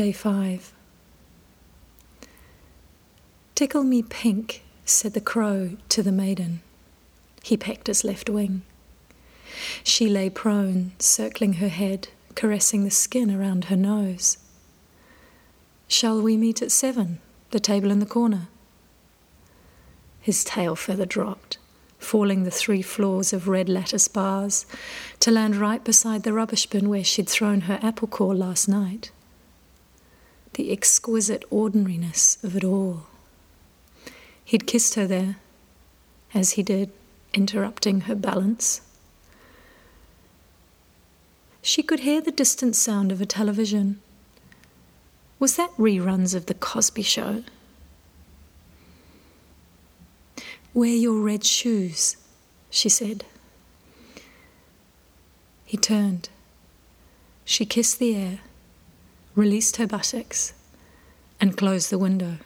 Day 5. Tickle me pink, said the crow to the maiden. He pecked his left wing. She lay prone, circling her head, caressing the skin around her nose. Shall we meet at seven? The table in the corner. His tail feather dropped, falling the three floors of red lattice bars to land right beside the rubbish bin where she'd thrown her apple core last night. The exquisite ordinariness of it all. He'd kissed her there, as he did, interrupting her balance. She could hear the distant sound of a television. Was that reruns of The Cosby Show? Wear your red shoes, she said. He turned. She kissed the air, released her buttocks, and closed the window.